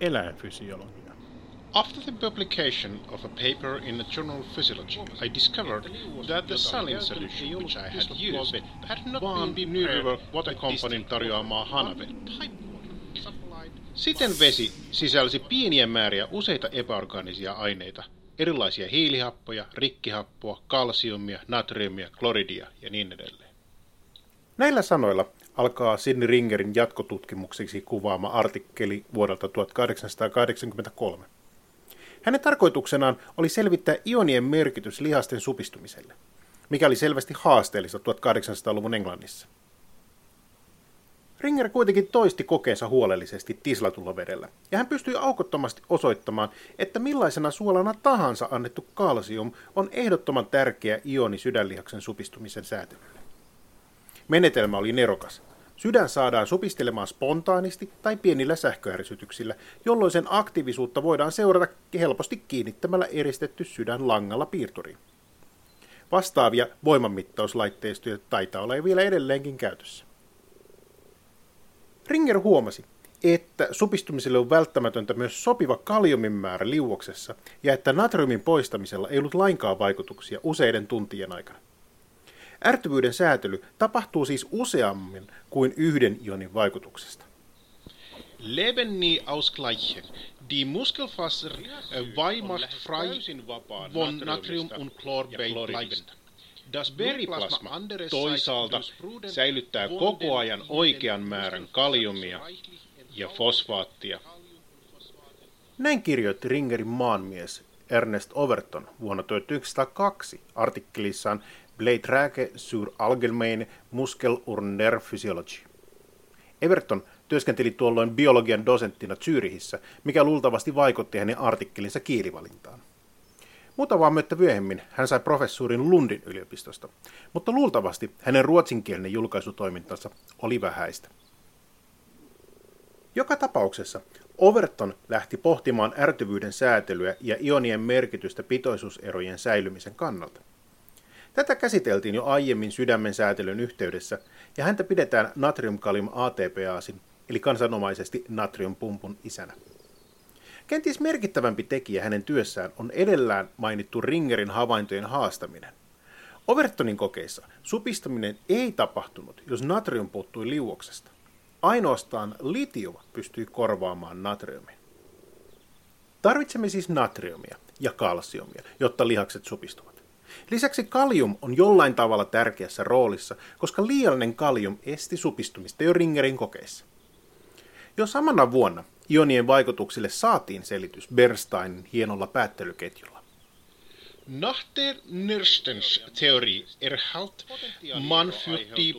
eläinfysiologia. After the publication of a paper in the journal Physiology, I discovered that the saline solution which I had used had not been New River Water Companyn tarjoamaa hanavettä. Siten vesi sisälsi pieniä määriä useita epäorgaanisia aineita, erilaisia hiilihappoja, rikkihappoa, kalsiumia, natriumia, kloridia ja niin edelleen. Näillä sanoilla alkaa Sidney Ringerin jatkotutkimukseksi kuvaama artikkeli vuodelta 1883. Hänen tarkoituksenaan oli selvittää ionien merkitys lihasten supistumiselle, mikä oli selvästi haasteellista 1800-luvun Englannissa. Ringer kuitenkin toisti kokeensa huolellisesti tislatulla vedellä, ja hän pystyi aukottomasti osoittamaan, että millaisena suolana tahansa annettu kalsium on ehdottoman tärkeä ioni sydänlihaksen supistumisen säätelylle. Menetelmä oli nerokas. Sydän saadaan supistelemaan spontaanisti tai pienillä sähköärsytyksillä, jolloin sen aktiivisuutta voidaan seurata helposti kiinnittämällä eristetty sydän langalla piirturiin. Vastaavia voimanmittauslaitteistoja taitaa olla vielä edelleenkin käytössä. Ringer huomasi, että supistumiselle on välttämätöntä myös sopiva kaliumin määrä liuoksessa ja että natriumin poistamisella ei ollut lainkaan vaikutuksia useiden tuntien aikana. Ärtyvyyden säätely tapahtuu siis useammin kuin yhden ionin vaikutuksesta. Leben nie ausgleichen. Die Muskelfaser weimacht frei von Natrium und Chlor bleiben. Veriplasma toisaalta säilyttää koko ajan oikean määrän kaliumia ja fosfaattia. Näin kirjoitti Ringerin maanmies Ernest Overton vuonna 1902 artikkelissaan Bleitrake sur allgemein muskel ur nervphysiology. Everton työskenteli tuolloin biologian dosenttina Zyrihissä, mikä luultavasti vaikutti hänen artikkelinsa kielivalintaan. Muutama myötä myöhemmin hän sai professuurin Lundin yliopistosta, mutta luultavasti hänen ruotsinkielinen julkaisutoimintansa oli vähäistä. Joka tapauksessa Overton lähti pohtimaan ärtyvyyden säätelyä ja ionien merkitystä pitoisuuserojen säilymisen kannalta. Tätä käsiteltiin jo aiemmin sydämen säätelyn yhteydessä, ja häntä pidetään natriumkalium ATPaasin, eli kansanomaisesti natriumpumpun isänä. Kenties merkittävämpi tekijä hänen työssään on edellään mainittu Ringerin havaintojen haastaminen. Overtonin kokeissa supistaminen ei tapahtunut, jos natrium puuttui liuoksesta. Ainoastaan litium pystyi korvaamaan natriumin. Tarvitsemme siis natriumia ja kalsiumia, jotta lihakset supistuvat. Lisäksi kalium on jollain tavalla tärkeässä roolissa, koska liiallinen kalium esti supistumista jo Ringerin kokeissa. Jo samana vuonna ionien vaikutuksille saatiin selitys Bernsteinin hienolla päättelyketjulla. Nach der Nernstens Theorie erhält man für die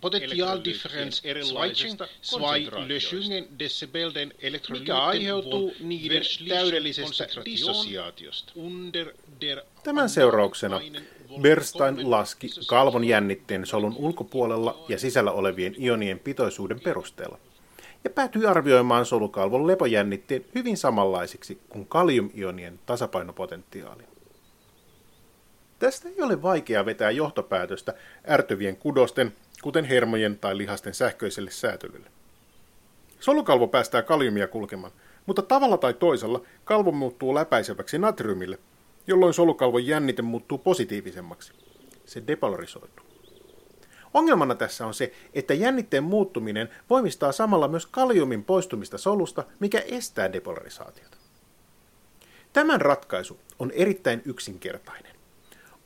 Potentialdifferenz zwischen zwei Löschungen des Sebelden mikä aiheutuu niiden täydellisestä dissosiaatiosta. Tämän seurauksena Bernstein laski kalvon jännitteen solun ulkopuolella ja sisällä olevien ionien pitoisuuden perusteella ja päätyi arvioimaan solukalvon lepojännitteen hyvin samanlaisiksi kuin kaliumionien tasapainopotentiaali. Tästä ei ole vaikea vetää johtopäätöstä ärtyvien kudosten, kuten hermojen tai lihasten sähköiselle säätelylle. Solukalvo päästää kaliumia kulkemaan, mutta tavalla tai toisella kalvo muuttuu läpäiseväksi natriumille, jolloin solukalvon jännite muuttuu positiivisemmaksi. Se depolarisoituu. Ongelmana tässä on se, että jännitteen muuttuminen voimistaa samalla myös kaliumin poistumista solusta, mikä estää depolarisaatiota. Tämän ratkaisu on erittäin yksinkertainen.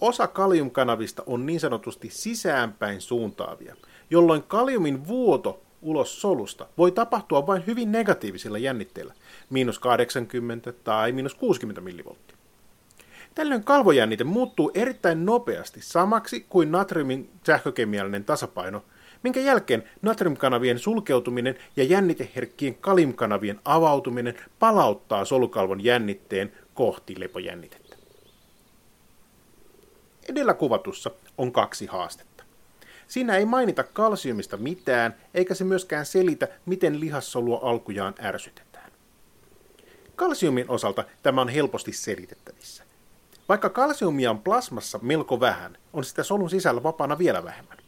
Osa kaliumkanavista on niin sanotusti sisäänpäin suuntaavia, jolloin kaliumin vuoto ulos solusta voi tapahtua vain hyvin negatiivisilla jännitteillä, miinus 80 tai miinus 60 millivolttia. Tällöin kalvojännite muuttuu erittäin nopeasti samaksi kuin natriumin sähkökemiallinen tasapaino, minkä jälkeen natriumkanavien sulkeutuminen ja jänniteherkkien kalimkanavien avautuminen palauttaa solukalvon jännitteen kohti lepojännitettä. Edellä kuvatussa on kaksi haastetta. Siinä ei mainita kalsiumista mitään, eikä se myöskään selitä, miten lihassolua alkujaan ärsytetään. Kalsiumin osalta tämä on helposti selitettävissä. Vaikka kalsiumia on plasmassa melko vähän, on sitä solun sisällä vapaana vielä vähemmän,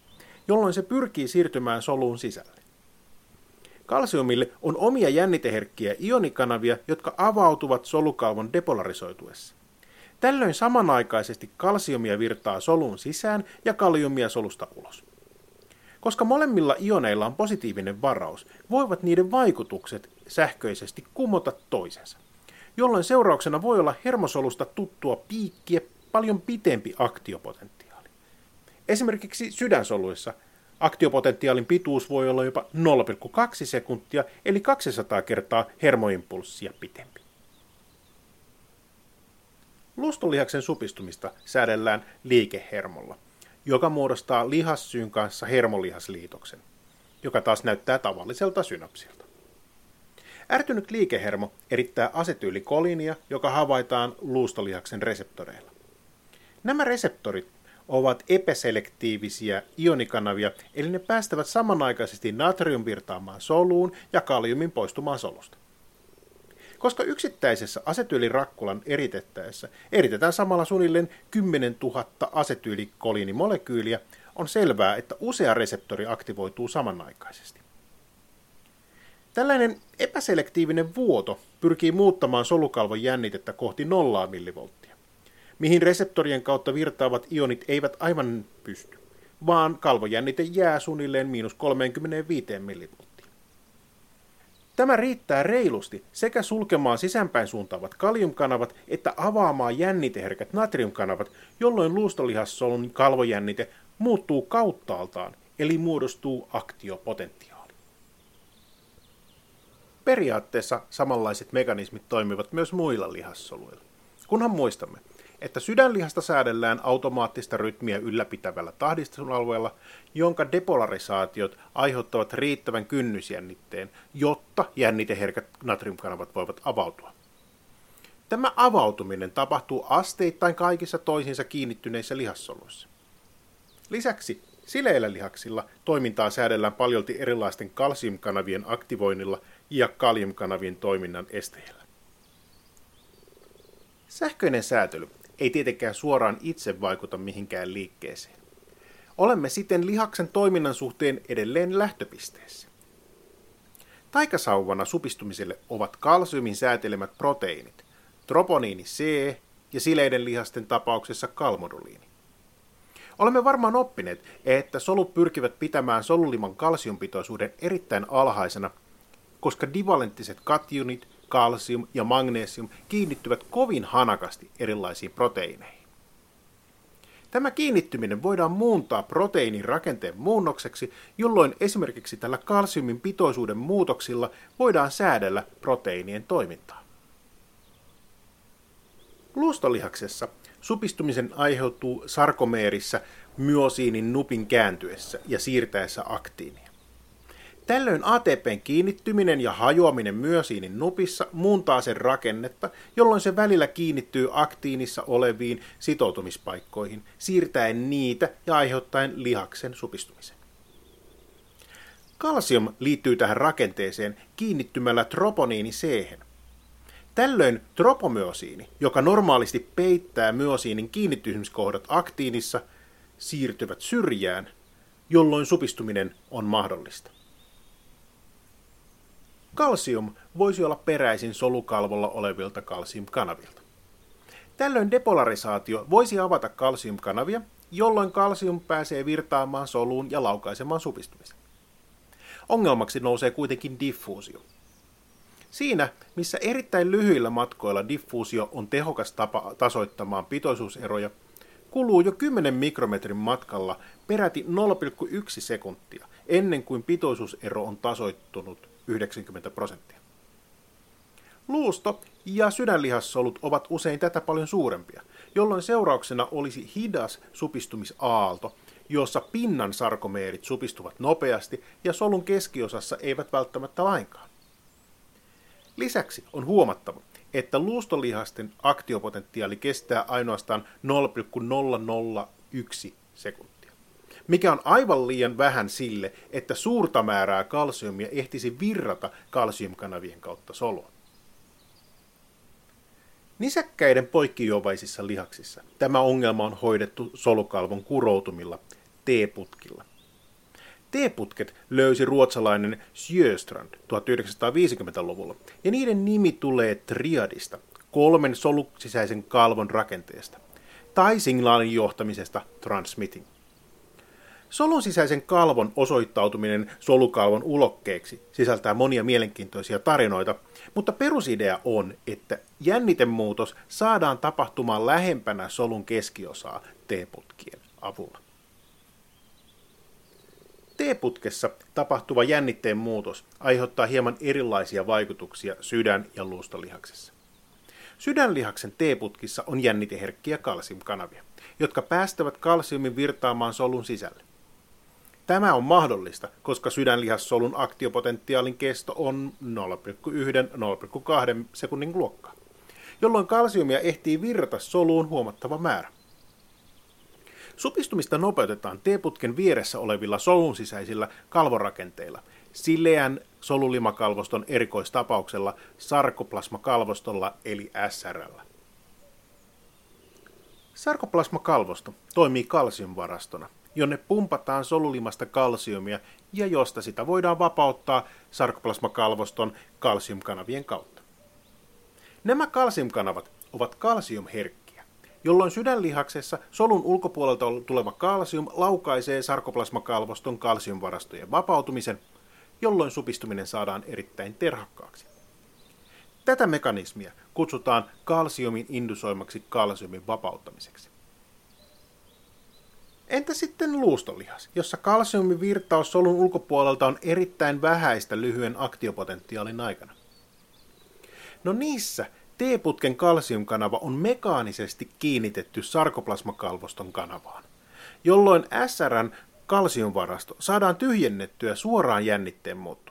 jolloin se pyrkii siirtymään soluun sisälle. Kalsiumille on omia jänniteherkkiä ionikanavia, jotka avautuvat solukalvon depolarisoituessa. Tällöin samanaikaisesti kalsiumia virtaa soluun sisään ja kaliumia solusta ulos. Koska molemmilla ioneilla on positiivinen varaus, voivat niiden vaikutukset sähköisesti kumota toisensa, jolloin seurauksena voi olla hermosolusta tuttua piikkiä paljon pitempi aktiopotentiaali. Esimerkiksi sydänsoluissa Aktiopotentiaalin pituus voi olla jopa 0,2 sekuntia, eli 200 kertaa hermoimpulssia pitempi. Lustolihaksen supistumista säädellään liikehermolla, joka muodostaa lihassyyn kanssa hermolihasliitoksen, joka taas näyttää tavalliselta synapsilta. Ärtynyt liikehermo erittää asetyylikoliinia, joka havaitaan luustolihaksen reseptoreilla. Nämä reseptorit ovat epäselektiivisiä ionikanavia, eli ne päästävät samanaikaisesti natrium virtaamaan soluun ja kaliumin poistumaan solusta. Koska yksittäisessä asetyylirakkulan eritettäessä eritetään samalla suunnilleen 10 000 asetyylikoliinimolekyyliä, on selvää, että usea reseptori aktivoituu samanaikaisesti. Tällainen epäselektiivinen vuoto pyrkii muuttamaan solukalvon jännitettä kohti nollaa millivolttia mihin reseptorien kautta virtaavat ionit eivät aivan pysty, vaan kalvojännite jää suunnilleen miinus 35 millivolttiin. Tämä riittää reilusti sekä sulkemaan sisäänpäin suuntaavat kaliumkanavat että avaamaan jänniteherkät natriumkanavat, jolloin luustolihassolun kalvojännite muuttuu kauttaaltaan, eli muodostuu aktiopotentiaali. Periaatteessa samanlaiset mekanismit toimivat myös muilla lihassoluilla. Kunhan muistamme, että sydänlihasta säädellään automaattista rytmiä ylläpitävällä tahdistusalueella, jonka depolarisaatiot aiheuttavat riittävän kynnysjännitteen, jotta jänniteherkät natriumkanavat voivat avautua. Tämä avautuminen tapahtuu asteittain kaikissa toisiinsa kiinnittyneissä lihassoluissa. Lisäksi sileillä lihaksilla toimintaa säädellään paljolti erilaisten kalsiumkanavien aktivoinnilla ja kaliumkanavien toiminnan esteillä. Sähköinen säätely ei tietenkään suoraan itse vaikuta mihinkään liikkeeseen. Olemme siten lihaksen toiminnan suhteen edelleen lähtöpisteessä. Taikasauvana supistumiselle ovat kalsiumin säätelemät proteiinit, troponiini C ja sileiden lihasten tapauksessa kalmoduliini. Olemme varmaan oppineet, että solut pyrkivät pitämään soluliman kalsiumpitoisuuden erittäin alhaisena, koska divalenttiset kationit kalsium ja magnesium kiinnittyvät kovin hanakasti erilaisiin proteiineihin. Tämä kiinnittyminen voidaan muuntaa proteiinin rakenteen muunnokseksi, jolloin esimerkiksi tällä kalsiumin pitoisuuden muutoksilla voidaan säädellä proteiinien toimintaa. Luustolihaksessa supistumisen aiheutuu sarkomeerissä myosiinin nupin kääntyessä ja siirtäessä aktiinia. Tällöin ATPn kiinnittyminen ja hajoaminen myosiinin nupissa muuntaa sen rakennetta, jolloin se välillä kiinnittyy aktiinissa oleviin sitoutumispaikkoihin, siirtäen niitä ja aiheuttaen lihaksen supistumisen. Kalsium liittyy tähän rakenteeseen kiinnittymällä troponiini c Tällöin tropomyosiini, joka normaalisti peittää myosiinin kiinnittymiskohdat aktiinissa, siirtyvät syrjään, jolloin supistuminen on mahdollista. Kalsium voisi olla peräisin solukalvolla olevilta kalsiumkanavilta. Tällöin depolarisaatio voisi avata kalsiumkanavia, jolloin kalsium pääsee virtaamaan soluun ja laukaisemaan supistumisen. Ongelmaksi nousee kuitenkin diffuusio. Siinä, missä erittäin lyhyillä matkoilla diffuusio on tehokas tapa tasoittamaan pitoisuuseroja, kuluu jo 10 mikrometrin matkalla peräti 0,1 sekuntia ennen kuin pitoisuusero on tasoittunut 90 prosenttia. Luusto ja sydänlihassolut ovat usein tätä paljon suurempia, jolloin seurauksena olisi hidas supistumisaalto, jossa pinnan sarkomeerit supistuvat nopeasti ja solun keskiosassa eivät välttämättä lainkaan. Lisäksi on huomattava, että luustolihasten aktiopotentiaali kestää ainoastaan 0,001 sekuntia mikä on aivan liian vähän sille, että suurta määrää kalsiumia ehtisi virrata kalsiumkanavien kautta soluun. Nisäkkäiden poikkijuovaisissa lihaksissa tämä ongelma on hoidettu solukalvon kuroutumilla T-putkilla. T-putket löysi ruotsalainen Sjöstrand 1950-luvulla, ja niiden nimi tulee triadista, kolmen solusisäisen kalvon rakenteesta, tai signaalin johtamisesta transmitting. Solun sisäisen kalvon osoittautuminen solukalvon ulokkeeksi sisältää monia mielenkiintoisia tarinoita, mutta perusidea on, että jännitemuutos saadaan tapahtumaan lähempänä solun keskiosaa T-putkien avulla. T-putkessa tapahtuva jännitteen muutos aiheuttaa hieman erilaisia vaikutuksia sydän- ja luustolihaksessa. Sydänlihaksen T-putkissa on jänniteherkkiä kalsiumkanavia, jotka päästävät kalsiumin virtaamaan solun sisälle. Tämä on mahdollista, koska sydänlihassolun aktiopotentiaalin kesto on 0,1-0,2 sekunnin luokkaa, jolloin kalsiumia ehtii virrata soluun huomattava määrä. Supistumista nopeutetaan T-putken vieressä olevilla solun sisäisillä kalvorakenteilla, sileän solulimakalvoston erikoistapauksella sarkoplasmakalvostolla eli SRL. Sarkoplasmakalvosto toimii kalsiumvarastona, jonne pumpataan solulimasta kalsiumia ja josta sitä voidaan vapauttaa sarkoplasmakalvoston kalsiumkanavien kautta. Nämä kalsiumkanavat ovat kalsiumherkkiä, jolloin sydänlihaksessa solun ulkopuolelta tuleva kalsium laukaisee sarkoplasmakalvoston kalsiumvarastojen vapautumisen, jolloin supistuminen saadaan erittäin terhakkaaksi. Tätä mekanismia kutsutaan kalsiumin indusoimaksi kalsiumin vapauttamiseksi. Entä sitten luustolihas, jossa kalsiumin virtaus solun ulkopuolelta on erittäin vähäistä lyhyen aktiopotentiaalin aikana? No niissä T-putken kalsiumkanava on mekaanisesti kiinnitetty sarkoplasmakalvoston kanavaan, jolloin SRn kalsiumvarasto saadaan tyhjennettyä suoraan jännitteen muuttua.